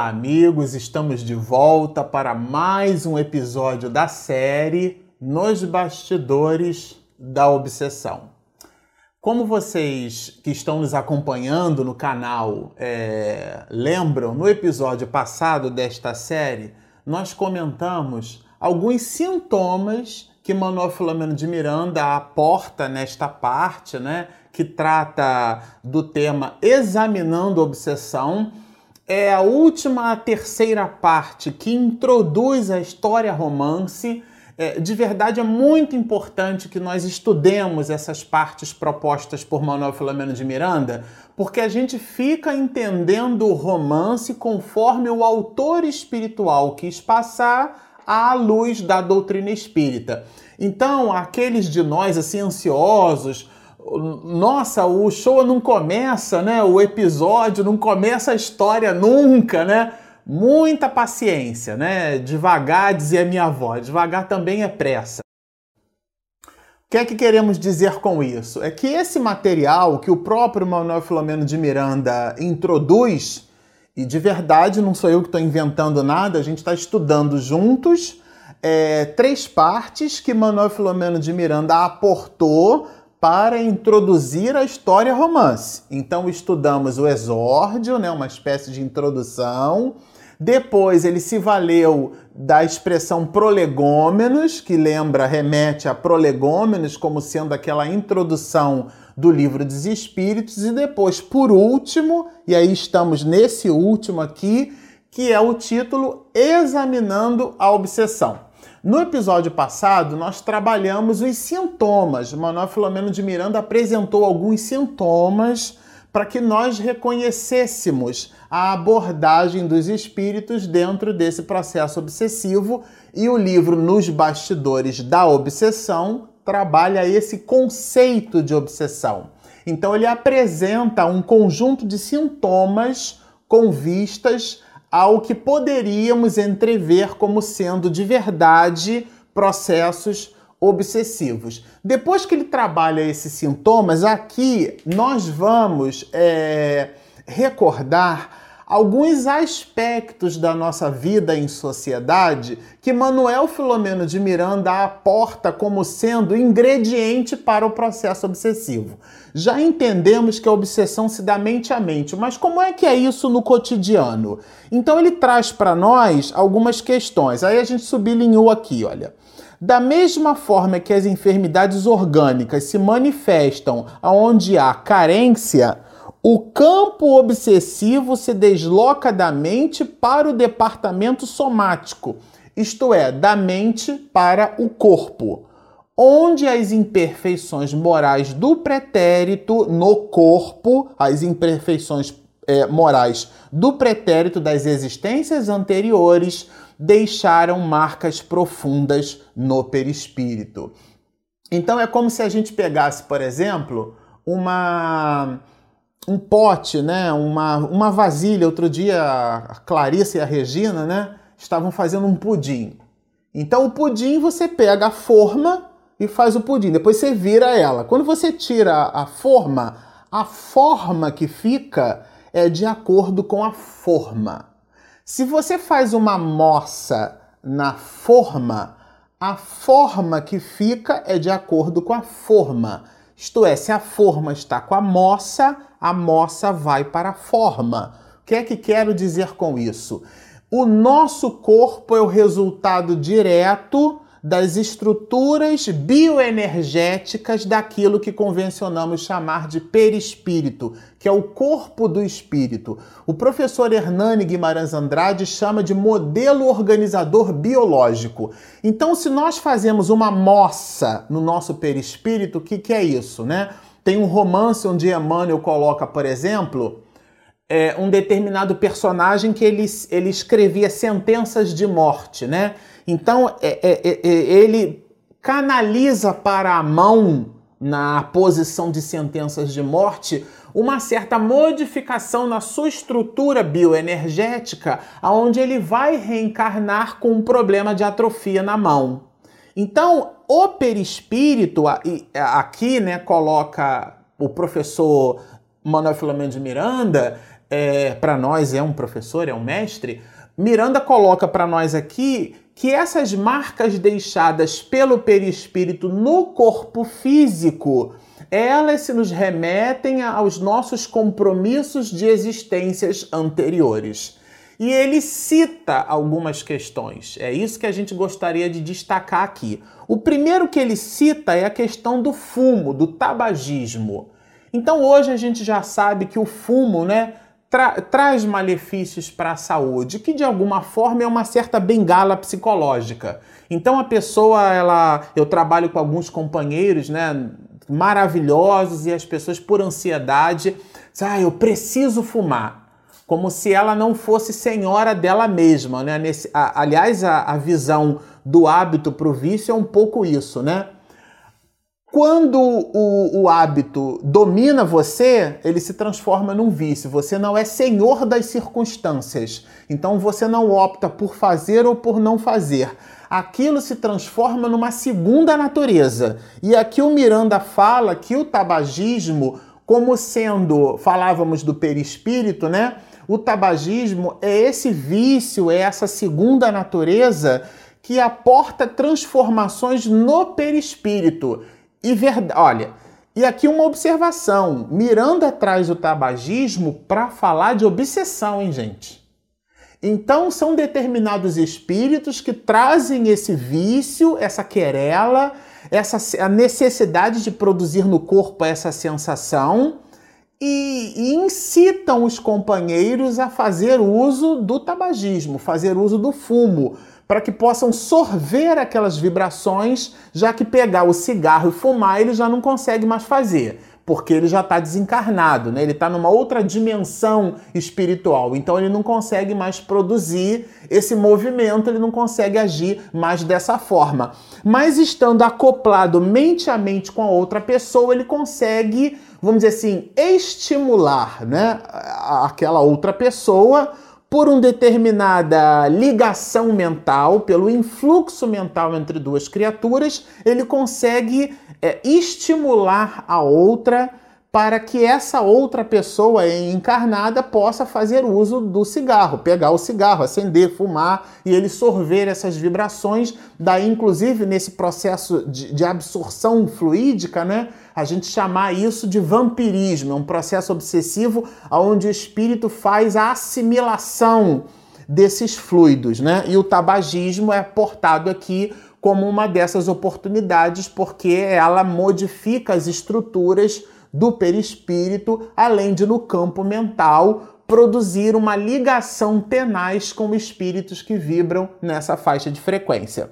Olá, amigos, estamos de volta para mais um episódio da série Nos Bastidores da Obsessão. Como vocês que estão nos acompanhando no canal é, lembram, no episódio passado desta série, nós comentamos alguns sintomas que Manuel Filomeno de Miranda aporta nesta parte, né, que trata do tema Examinando Obsessão é a última, terceira parte que introduz a história romance. É, de verdade, é muito importante que nós estudemos essas partes propostas por Manuel Filomeno de Miranda, porque a gente fica entendendo o romance conforme o autor espiritual quis passar à luz da doutrina espírita. Então, aqueles de nós assim ansiosos, nossa, o show não começa, né? O episódio não começa a história nunca, né? Muita paciência, né? Devagar, dizia minha avó, devagar também é pressa. O que é que queremos dizer com isso? É que esse material que o próprio Manuel Filomeno de Miranda introduz, e de verdade não sou eu que estou inventando nada, a gente está estudando juntos é, três partes que Manuel Filomeno de Miranda aportou para introduzir a história romance. Então estudamos o exórdio, né, uma espécie de introdução. Depois ele se valeu da expressão prolegômenos, que lembra, remete a prolegômenos como sendo aquela introdução do livro dos espíritos e depois, por último, e aí estamos nesse último aqui, que é o título Examinando a Obsessão. No episódio passado, nós trabalhamos os sintomas. Manuel Filomeno de Miranda apresentou alguns sintomas para que nós reconhecêssemos a abordagem dos espíritos dentro desse processo obsessivo e o livro Nos Bastidores da Obsessão trabalha esse conceito de obsessão. Então ele apresenta um conjunto de sintomas com vistas ao que poderíamos entrever como sendo de verdade processos obsessivos. Depois que ele trabalha esses sintomas, aqui nós vamos é, recordar alguns aspectos da nossa vida em sociedade que Manuel Filomeno de Miranda aporta como sendo ingrediente para o processo obsessivo. Já entendemos que a obsessão se dá mente a mente, mas como é que é isso no cotidiano? Então ele traz para nós algumas questões. Aí a gente sublinhou aqui, olha. Da mesma forma que as enfermidades orgânicas se manifestam onde há carência, o campo obsessivo se desloca da mente para o departamento somático, isto é, da mente para o corpo, onde as imperfeições morais do pretérito no corpo, as imperfeições é, morais do pretérito das existências anteriores, deixaram marcas profundas no perispírito. Então é como se a gente pegasse, por exemplo, uma um pote, né, uma, uma vasilha. Outro dia a Clarissa e a Regina, né, estavam fazendo um pudim. Então o pudim você pega a forma e faz o pudim. Depois você vira ela. Quando você tira a forma, a forma que fica é de acordo com a forma. Se você faz uma moça na forma, a forma que fica é de acordo com a forma. Isto é, se a forma está com a moça, a moça vai para a forma. O que é que quero dizer com isso? O nosso corpo é o resultado direto das estruturas bioenergéticas daquilo que convencionamos chamar de perispírito, que é o corpo do espírito. O professor Hernani Guimarães Andrade chama de modelo organizador biológico. Então, se nós fazemos uma moça no nosso perispírito, o que, que é isso, né? Tem um romance onde Emmanuel coloca, por exemplo, é, um determinado personagem que ele, ele escrevia sentenças de morte, né? Então é, é, é, é ele canaliza para a mão, na posição de sentenças de morte, uma certa modificação na sua estrutura bioenergética, aonde ele vai reencarnar com um problema de atrofia na mão. Então, o perispírito, aqui, né, coloca o professor Manuel Filomeno de Miranda, é, para nós é um professor, é um mestre, Miranda coloca para nós aqui que essas marcas deixadas pelo perispírito no corpo físico, elas se nos remetem aos nossos compromissos de existências anteriores. E ele cita algumas questões. É isso que a gente gostaria de destacar aqui. O primeiro que ele cita é a questão do fumo, do tabagismo. Então hoje a gente já sabe que o fumo, né, tra traz malefícios para a saúde, que de alguma forma é uma certa bengala psicológica. Então a pessoa, ela, eu trabalho com alguns companheiros, né, maravilhosos e as pessoas por ansiedade, ah, eu preciso fumar como se ela não fosse senhora dela mesma, né? Nesse, a, aliás, a, a visão do hábito para o vício é um pouco isso, né? Quando o, o, hábito domina você, ele se transforma num vício. Você não é senhor das circunstâncias. Então você não opta por fazer ou por não fazer. Aquilo se transforma numa segunda natureza. E aqui o Miranda fala que o tabagismo, como sendo, falávamos do perispírito, né? O tabagismo é esse vício, é essa segunda natureza que aporta transformações no perispírito. E verdade, olha, e aqui uma observação: Miranda traz o tabagismo para falar de obsessão, hein, gente? Então são determinados espíritos que trazem esse vício, essa querela, essa a necessidade de produzir no corpo essa sensação e, incitam os companheiros a fazer uso do tabagismo, fazer uso do fumo, para que possam sorver aquelas vibrações, já que pegar o cigarro e fumar ele já não consegue mais fazer, porque ele já está desencarnado, né? ele está numa outra dimensão espiritual, então ele não consegue mais produzir esse movimento, ele não consegue agir mais dessa forma. Mas estando acoplado mente a mente com a outra pessoa, ele consegue, vamos dizer assim, estimular né? aquela outra pessoa por uma determinada ligação mental, pelo influxo mental entre duas criaturas, ele consegue é, estimular a outra para que essa outra pessoa encarnada possa fazer uso do cigarro, pegar o cigarro, acender, fumar e ele sorver essas vibrações. Daí, inclusive, nesse processo de, de absorção fluídica, né? A gente chamar isso de vampirismo, é um processo obsessivo onde o espírito faz a assimilação desses fluidos, né? E o tabagismo é portado aqui como uma dessas oportunidades, porque ela modifica as estruturas do perispírito, além de no campo mental produzir uma ligação tenaz com espíritos que vibram nessa faixa de frequência.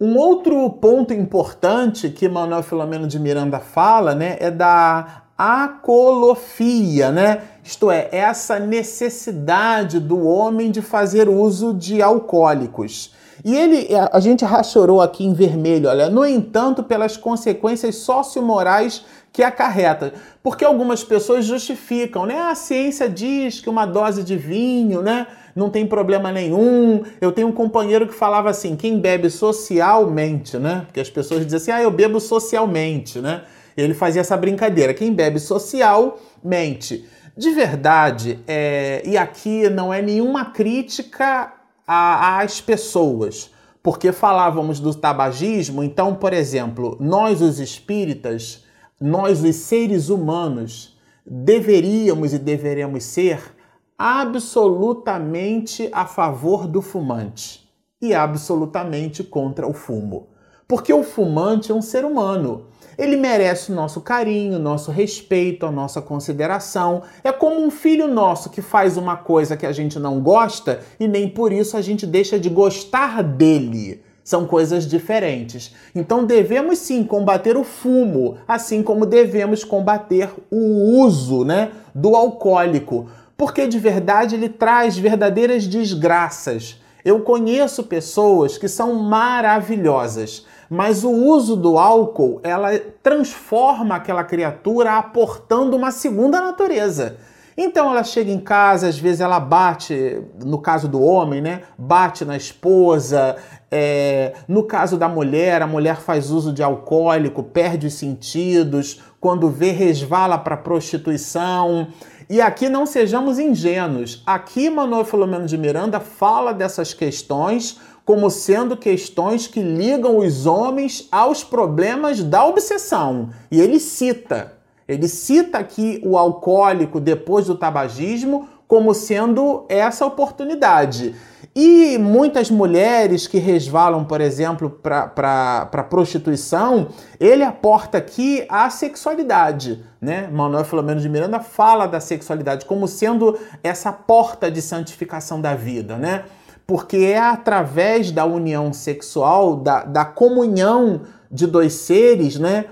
Um outro ponto importante que Manuel Filomeno de Miranda fala, né, é da acolofia, né? Isto é, essa necessidade do homem de fazer uso de alcoólicos. E ele, a gente rachorou aqui em vermelho, olha, no entanto, pelas consequências sociomorais que acarreta. Porque algumas pessoas justificam, né? A ciência diz que uma dose de vinho, né? Não tem problema nenhum. Eu tenho um companheiro que falava assim: quem bebe socialmente, né? Porque as pessoas dizem assim: ah, eu bebo socialmente, né? Ele fazia essa brincadeira: quem bebe socialmente. De verdade, é... e aqui não é nenhuma crítica às pessoas, porque falávamos do tabagismo, então, por exemplo, nós os espíritas nós, os seres humanos, deveríamos e deveremos ser absolutamente a favor do fumante e absolutamente contra o fumo. Porque o fumante é um ser humano. Ele merece o nosso carinho, nosso respeito, a nossa consideração. É como um filho nosso que faz uma coisa que a gente não gosta e nem por isso a gente deixa de gostar dele. São coisas diferentes. Então devemos sim combater o fumo, assim como devemos combater o uso né, do alcoólico, porque de verdade ele traz verdadeiras desgraças. Eu conheço pessoas que são maravilhosas, mas o uso do álcool ela transforma aquela criatura aportando uma segunda natureza. Então ela chega em casa, às vezes ela bate, no caso do homem, né? Bate na esposa, É, no caso da mulher, a mulher faz uso de alcoólico, perde os sentidos, quando vê, resvala para prostituição. E aqui não sejamos ingênuos. Aqui Manuel Filomeno de Miranda fala dessas questões como sendo questões que ligam os homens aos problemas da obsessão. E ele cita, ele cita aqui o alcoólico depois do tabagismo como sendo essa oportunidade. E muitas mulheres que resvalam, por exemplo, para a prostituição, ele aporta aqui a sexualidade. Né? Manuel Filomeno de Miranda fala da sexualidade como sendo essa porta de santificação da vida. Né? porque é através da união sexual, da, da comunhão de dois seres, né,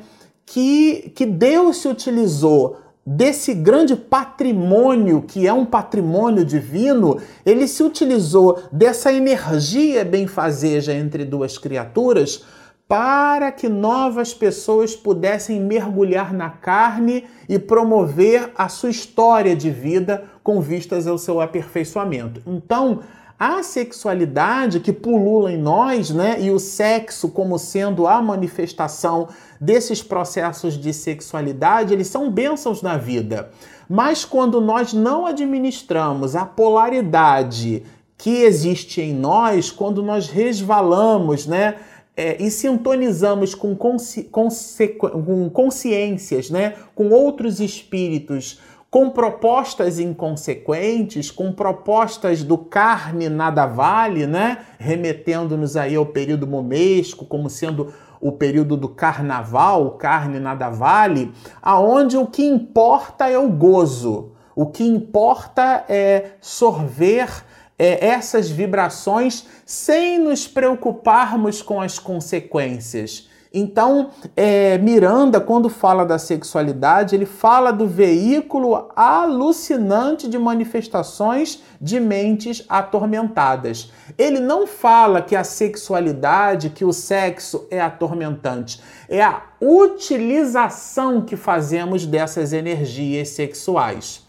que, que Deus se utilizou desse grande patrimônio que é um patrimônio divino, ele se utilizou dessa energia benfazeja entre duas criaturas para que novas pessoas pudessem mergulhar na carne e promover a sua história de vida com vistas ao seu aperfeiçoamento. Então, a sexualidade que pulula em nós, né, e o sexo como sendo a manifestação desses processos de sexualidade, eles são bênçãos na vida. Mas quando nós não administramos a polaridade que existe em nós, quando nós resvalamos, né, é, e sintonizamos com, consci, com consciências, né, com outros espíritos com propostas inconsequentes, com propostas do carne nada vale, né? Remetendo-nos aí ao período momesco, como sendo o período do carnaval, carne nada vale, aonde o que importa é o gozo, o que importa é sorver é, essas vibrações sem nos preocuparmos com as consequências. Então, é, Miranda, quando fala da sexualidade, ele fala do veículo alucinante de manifestações de mentes atormentadas. Ele não fala que a sexualidade, que o sexo é atormentante. É a utilização que fazemos dessas energias sexuais.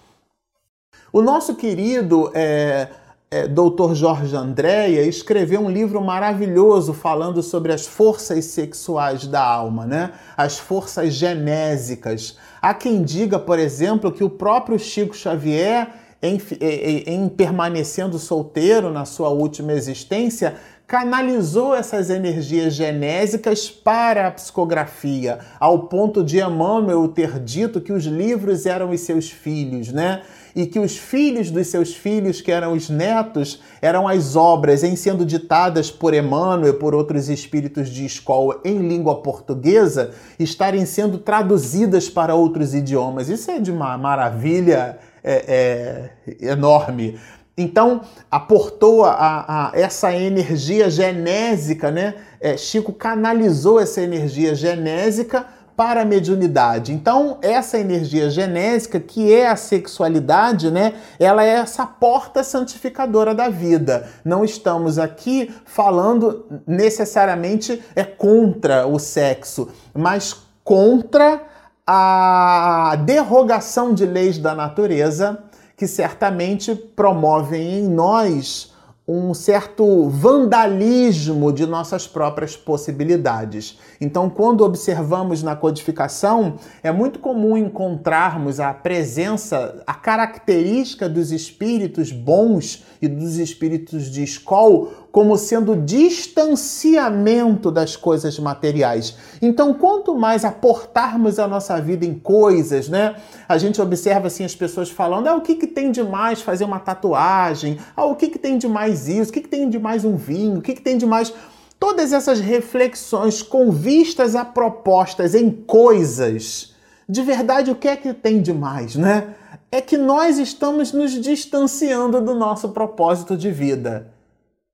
O nosso querido é, é, Dr. Jorge Andréia escreveu um livro maravilhoso falando sobre as forças sexuais da alma, né? As forças genésicas. Há quem diga, por exemplo, que o próprio Chico Xavier, em, em, em permanecendo solteiro na sua última existência, canalizou essas energias genésicas para a psicografia, ao ponto de Emmanuel ter dito que os livros eram os seus filhos, né? E que os filhos dos seus filhos, que eram os netos, eram as obras em sendo ditadas por Emmanuel e por outros espíritos de escola em língua portuguesa, estarem sendo traduzidas para outros idiomas. Isso é de uma maravilha é, é, enorme. Então, aportou a, a, essa energia genésica, né? É, Chico canalizou essa energia genésica para a mediunidade. Então, essa energia genésica, que é a sexualidade, né, ela é essa porta santificadora da vida. Não estamos aqui falando necessariamente é contra o sexo, mas contra a derrogação de leis da natureza que certamente promovem em nós um certo vandalismo de nossas próprias possibilidades. Então, quando observamos na codificação, é muito comum encontrarmos a presença, a característica dos espíritos bons e dos espíritos de escola como sendo distanciamento das coisas materiais. Então, quanto mais aportarmos a nossa vida em coisas, né? A gente observa assim as pessoas falando: ah, o que, que tem de mais fazer uma tatuagem? Ah, o que, que tem de mais isso? O que, que tem de mais um vinho? O que, que tem de mais. Todas essas reflexões com vistas a propostas em coisas. De verdade, o que é que tem de mais, né? É que nós estamos nos distanciando do nosso propósito de vida.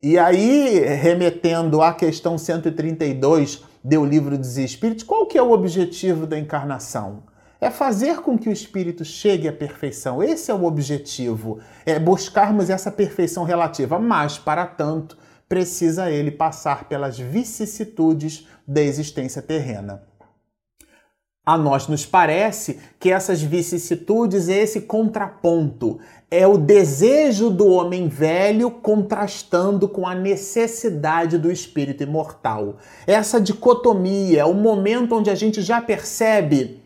E aí, remetendo à questão 132 do livro dos Espíritos, qual que é o objetivo da encarnação? É fazer com que o espírito chegue à perfeição. Esse é o objetivo. É buscarmos essa perfeição relativa, mas para tanto precisa ele passar pelas vicissitudes da existência terrena. A nós nos parece que essas vicissitudes é esse contraponto, é o desejo do homem velho contrastando com a necessidade do espírito imortal. Essa dicotomia é o momento onde a gente já percebe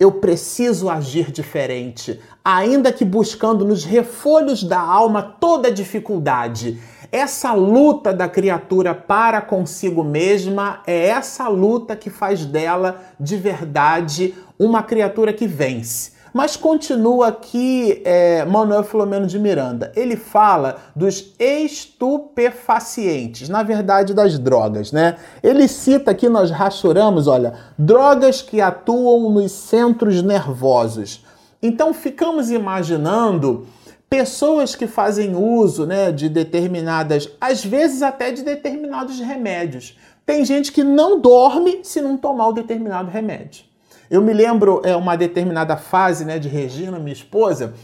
eu preciso agir diferente, ainda que buscando nos refolhos da alma toda a dificuldade. Essa luta da criatura para consigo mesma é essa luta que faz dela de verdade uma criatura que vence. Mas continua aqui é, Manuel Filomeno de Miranda. Ele fala dos estupefacientes, na verdade das drogas, né? Ele cita aqui, nós rachuramos, olha, drogas que atuam nos centros nervosos. Então ficamos imaginando pessoas que fazem uso né, de determinadas, às vezes até de determinados remédios. Tem gente que não dorme se não tomar o determinado remédio. Eu me lembro é uma determinada fase, né, de Regina, minha esposa,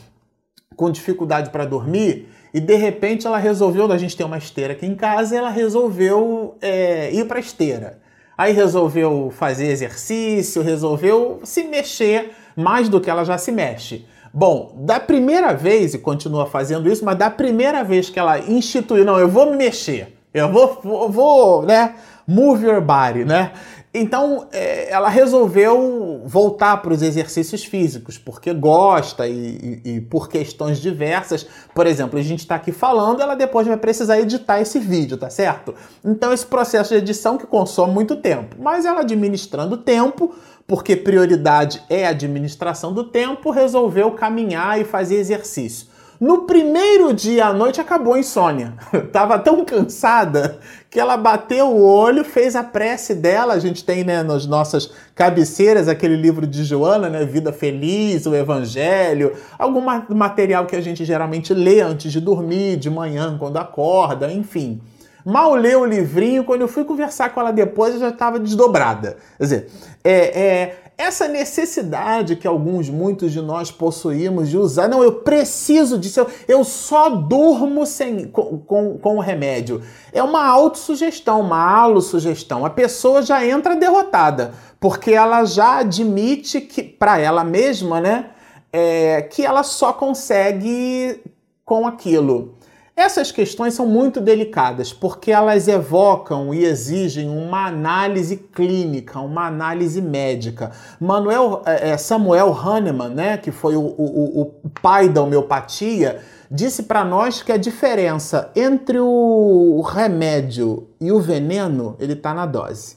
com dificuldade para dormir e de repente ela resolveu, a gente tem uma esteira aqui em casa, ela resolveu é, ir para a esteira. Aí resolveu fazer exercício, resolveu se mexer mais do que ela já se mexe. Bom, da primeira vez, e continua fazendo isso, mas da primeira vez que ela instituiu, não, eu vou me mexer, eu vou, vou, vou né, move your body, né? Então, é, ela resolveu voltar para os exercícios físicos, porque gosta e, e, e, por questões diversas. Por exemplo, a gente está aqui falando, ela depois vai precisar editar esse vídeo, tá certo? Então, esse processo de edição que consome muito tempo. Mas ela administrando tempo, porque prioridade é a administração do tempo, resolveu caminhar e fazer exercício. No primeiro dia à noite acabou a insônia. Tava tão cansada que ela bateu o olho, fez a prece dela. A gente tem, né, nas nossas cabeceiras aquele livro de Joana, né, Vida Feliz, o Evangelho, algum material que a gente geralmente lê antes de dormir, de manhã, quando acorda, enfim. Mal leu o livrinho, quando eu fui conversar com ela depois, eu já estava desdobrada. Quer dizer, é, é essa necessidade que alguns, muitos de nós possuímos de usar, não, eu preciso disso, eu, eu só durmo sem, com, com, com o remédio. É uma autossugestão, uma alossugestão. A pessoa já entra derrotada, porque ela já admite que, para ela mesma, né, é, que ela só consegue com aquilo. Essas questões são muito delicadas porque elas evocam e exigem uma análise clínica, uma análise médica. Manuel, é, é, Samuel Hahnemann, né, que foi o, o, o pai da homeopatia, disse para nós que a diferença entre o remédio e o veneno ele está na dose.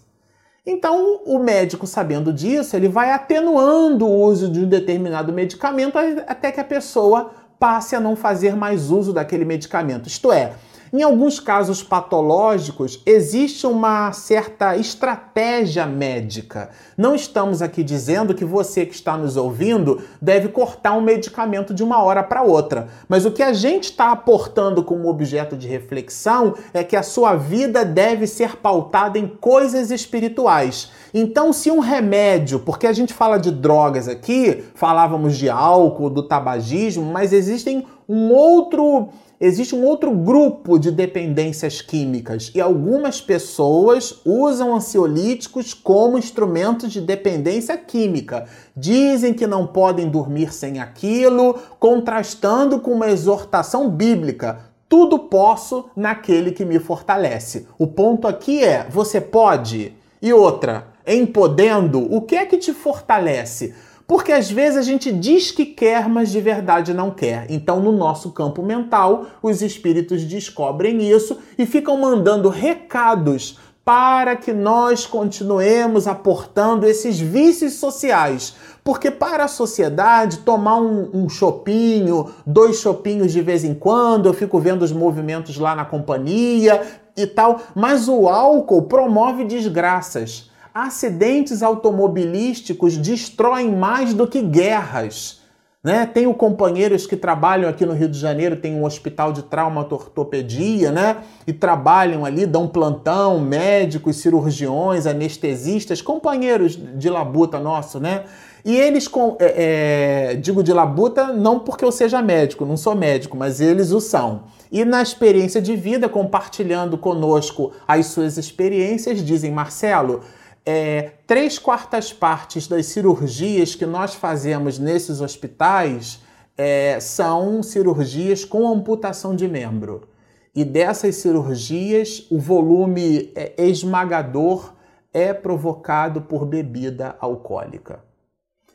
Então, o médico, sabendo disso, ele vai atenuando o uso de um determinado medicamento até que a pessoa passe a não fazer mais uso daquele medicamento. Isto é, em alguns casos patológicos, existe uma certa estratégia médica. Não estamos aqui dizendo que você que está nos ouvindo deve cortar um medicamento de uma hora para outra. Mas o que a gente está aportando como objeto de reflexão é que a sua vida deve ser pautada em coisas espirituais. Então, se um remédio, porque a gente fala de drogas aqui, falávamos de álcool, do tabagismo, mas existem um outro existe um outro grupo de dependências químicas e algumas pessoas usam ansiolíticos como instrumentos de dependência química. Dizem que não podem dormir sem aquilo, contrastando com uma exortação bíblica. Tudo posso naquele que me fortalece. O ponto aqui é: você pode? E outra, em podendo, o que é que te fortalece? Porque às vezes a gente diz que quer, mas de verdade não quer. Então, no nosso campo mental, os espíritos descobrem isso e ficam mandando recados para que nós continuemos aportando esses vícios sociais. Porque para a sociedade, tomar um, um chopinho, dois chopinhos de vez em quando, eu fico vendo os movimentos lá na companhia e tal, mas o álcool promove desgraças acidentes automobilísticos destroem mais do que guerras. Né? Tenho companheiros que trabalham aqui no Rio de Janeiro, tem um hospital de trauma ortopedia, né? E trabalham ali, dão plantão, médicos, cirurgiões, anestesistas, companheiros de labuta nosso, né? E eles, é, é, digo de labuta não porque eu seja médico, não sou médico, mas eles o são. E na experiência de vida, compartilhando conosco as suas experiências, dizem, Marcelo, é, três quartas partes das cirurgias que nós fazemos nesses hospitais é, são cirurgias com amputação de membro. E dessas cirurgias, o volume é, esmagador é provocado por bebida alcoólica.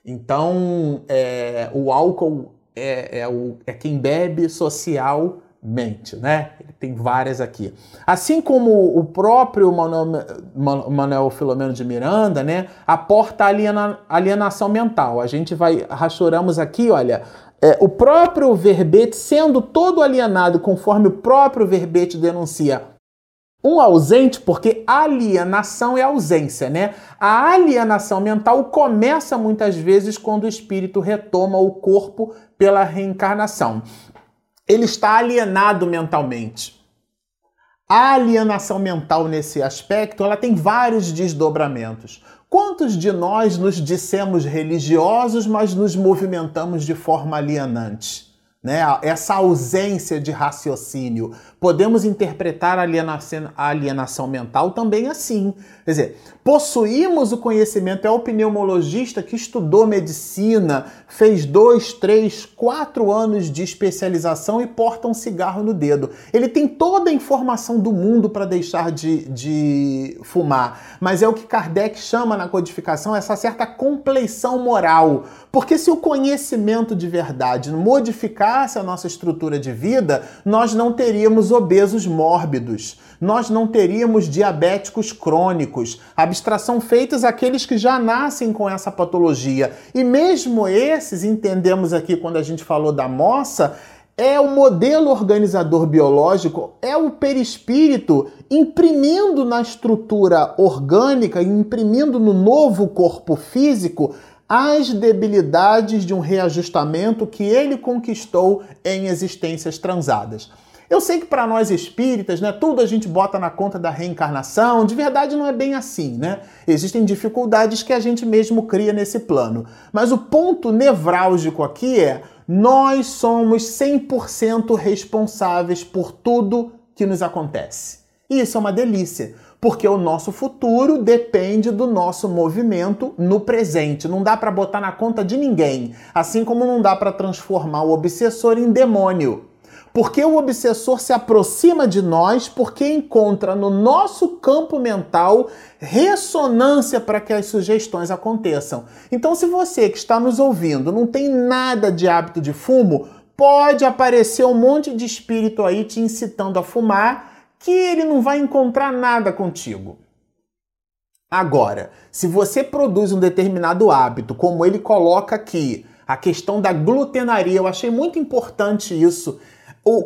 Então, é, o álcool é, é, o, é quem bebe socialmente, né? Ele tem várias aqui. Assim como o próprio Manuel, Filomeno de Miranda, né? Aporta aliena, alienação mental. A gente vai, rachoramos aqui, olha, é, o próprio verbete sendo todo alienado, conforme o próprio verbete denuncia, um ausente, porque alienação é ausência, né? A alienação mental começa muitas vezes quando o espírito retoma o corpo pela reencarnação. Ele está alienado mentalmente. A alienação mental nesse aspecto, ela tem vários desdobramentos. Quantos de nós nos dissemos religiosos, mas nos movimentamos de forma alienante? Né? Essa ausência de raciocínio. Podemos interpretar a alienação, mental também assim. Quer dizer, possuímos o conhecimento, é o pneumologista que estudou medicina, fez dois, três, quatro anos de especialização e porta um cigarro no dedo. Ele tem toda a informação do mundo para deixar de, de fumar, mas é o que Kardec chama na codificação essa certa compleição moral. Porque se o conhecimento de verdade modificasse a nossa estrutura de vida, nós não teríamos obesos mórbidos, nós não teríamos diabéticos crônicos, abstração feitas aqueles que já nascem com essa patologia. E mesmo esses, entendemos aqui quando a gente falou da moça, é o modelo organizador biológico, é o perispírito imprimindo na estrutura orgânica, imprimindo no novo corpo físico as debilidades de um reajustamento que ele conquistou em existências transadas. Eu sei que para nós espíritas, né, tudo a gente bota na conta da reencarnação, de verdade não é bem assim, né? Existem dificuldades que a gente mesmo cria nesse plano. Mas o ponto nevrálgico aqui é: nós somos 100% responsáveis por tudo que nos acontece. E isso é uma delícia, porque o nosso futuro depende do nosso movimento no presente. Não dá para botar na conta de ninguém, assim como não dá para transformar o obsessor em demônio. Porque o obsessor se aproxima de nós porque encontra no nosso campo mental ressonância para que as sugestões aconteçam. Então, se você que está nos ouvindo não tem nada de hábito de fumo, pode aparecer um monte de espírito aí te incitando a fumar que ele não vai encontrar nada contigo. Agora, se você produz um determinado hábito, como ele coloca aqui, a questão da glutenaria, eu achei muito importante isso,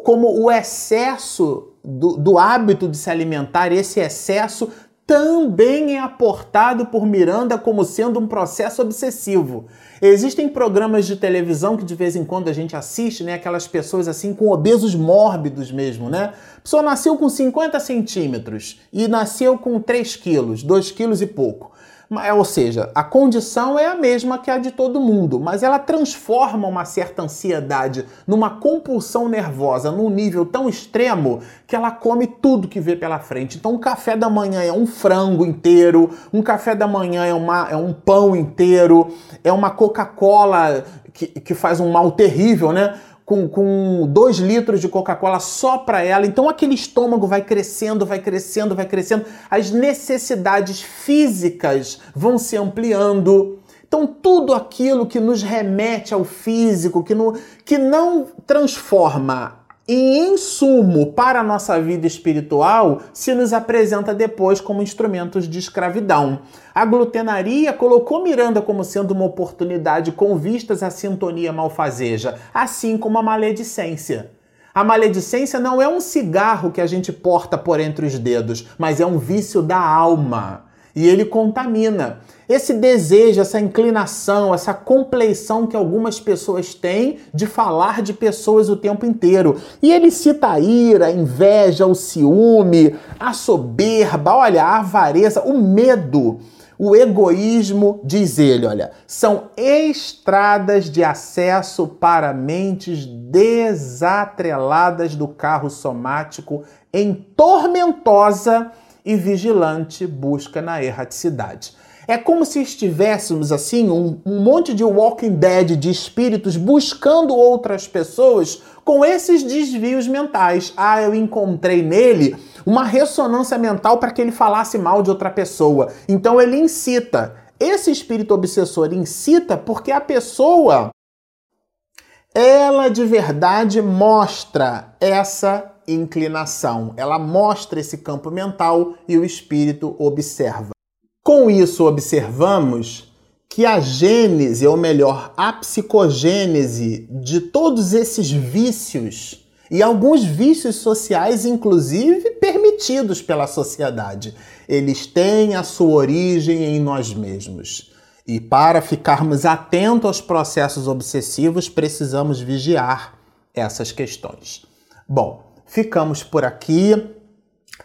como o excesso do, do hábito de se alimentar, esse excesso também é aportado por Miranda como sendo um processo obsessivo. Existem programas de televisão que de vez em quando a gente assiste, né? Aquelas pessoas assim com obesos mórbidos mesmo, né? A pessoa nasceu com 50 centímetros e nasceu com 3 quilos, 2 quilos e pouco. Ou seja, a condição é a mesma que a de todo mundo, mas ela transforma uma certa ansiedade numa compulsão nervosa num nível tão extremo que ela come tudo que vê pela frente. Então, um café da manhã é um frango inteiro, um café da manhã é, uma, é um pão inteiro, é uma Coca-Cola que, que faz um mal terrível, né? Com, com dois litros de Coca-Cola só para ela. Então aquele estômago vai crescendo, vai crescendo, vai crescendo. As necessidades físicas vão se ampliando. Então, tudo aquilo que nos remete ao físico, que, no, que não transforma em insumo para a nossa vida espiritual se nos apresenta depois como instrumentos de escravidão. A glutenaria colocou Miranda como sendo uma oportunidade com vistas à sintonia malfazeja, assim como a maledicência. A maledicência não é um cigarro que a gente porta por entre os dedos, mas é um vício da alma e ele contamina. Esse desejo, essa inclinação, essa compleição que algumas pessoas têm de falar de pessoas o tempo inteiro. E ele cita a ira, a inveja, o ciúme, a soberba, olha, a avareza, o medo. O egoísmo, diz ele, olha, são estradas de acesso para mentes desatreladas do carro somático em tormentosa e vigilante busca na erraticidade. É como se estivéssemos assim, um, um, monte de Walking Dead de espíritos buscando outras pessoas com esses desvios mentais. Ah, eu encontrei nele uma ressonância mental para que ele falasse mal de outra pessoa. Então ele incita. Esse espírito obsessor incita porque a pessoa ela de verdade mostra essa inclinação. Ela mostra esse campo mental e o espírito observa. Com isso, observamos que a gênese, ou melhor, a psicogênese de todos esses vícios e alguns vícios sociais, inclusive permitidos pela sociedade, eles têm a sua origem em nós mesmos. E para ficarmos atentos aos processos obsessivos, precisamos vigiar essas questões. Bom, ficamos por aqui.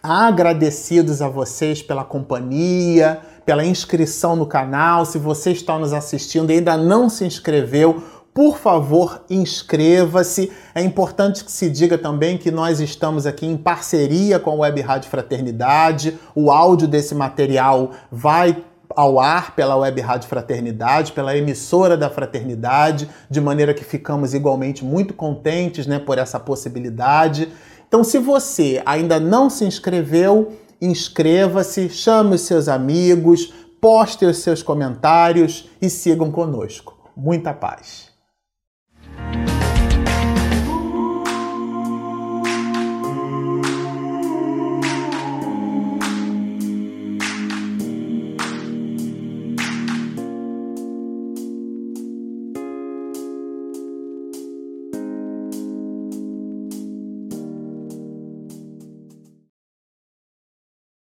Agradecidos a vocês pela companhia, pela inscrição no canal. Se você está nos assistindo e ainda não se inscreveu, por favor, inscreva-se. É importante que se diga também que nós estamos aqui em parceria com a Web Rádio Fraternidade. O áudio desse material vai ao ar pela Web Rádio Fraternidade, pela emissora da Fraternidade, de maneira que ficamos igualmente muito contentes né, por essa possibilidade. Então, se você ainda não se inscreveu, inscreva-se, chame os seus amigos, poste os seus comentários e sigam conosco. Muita paz.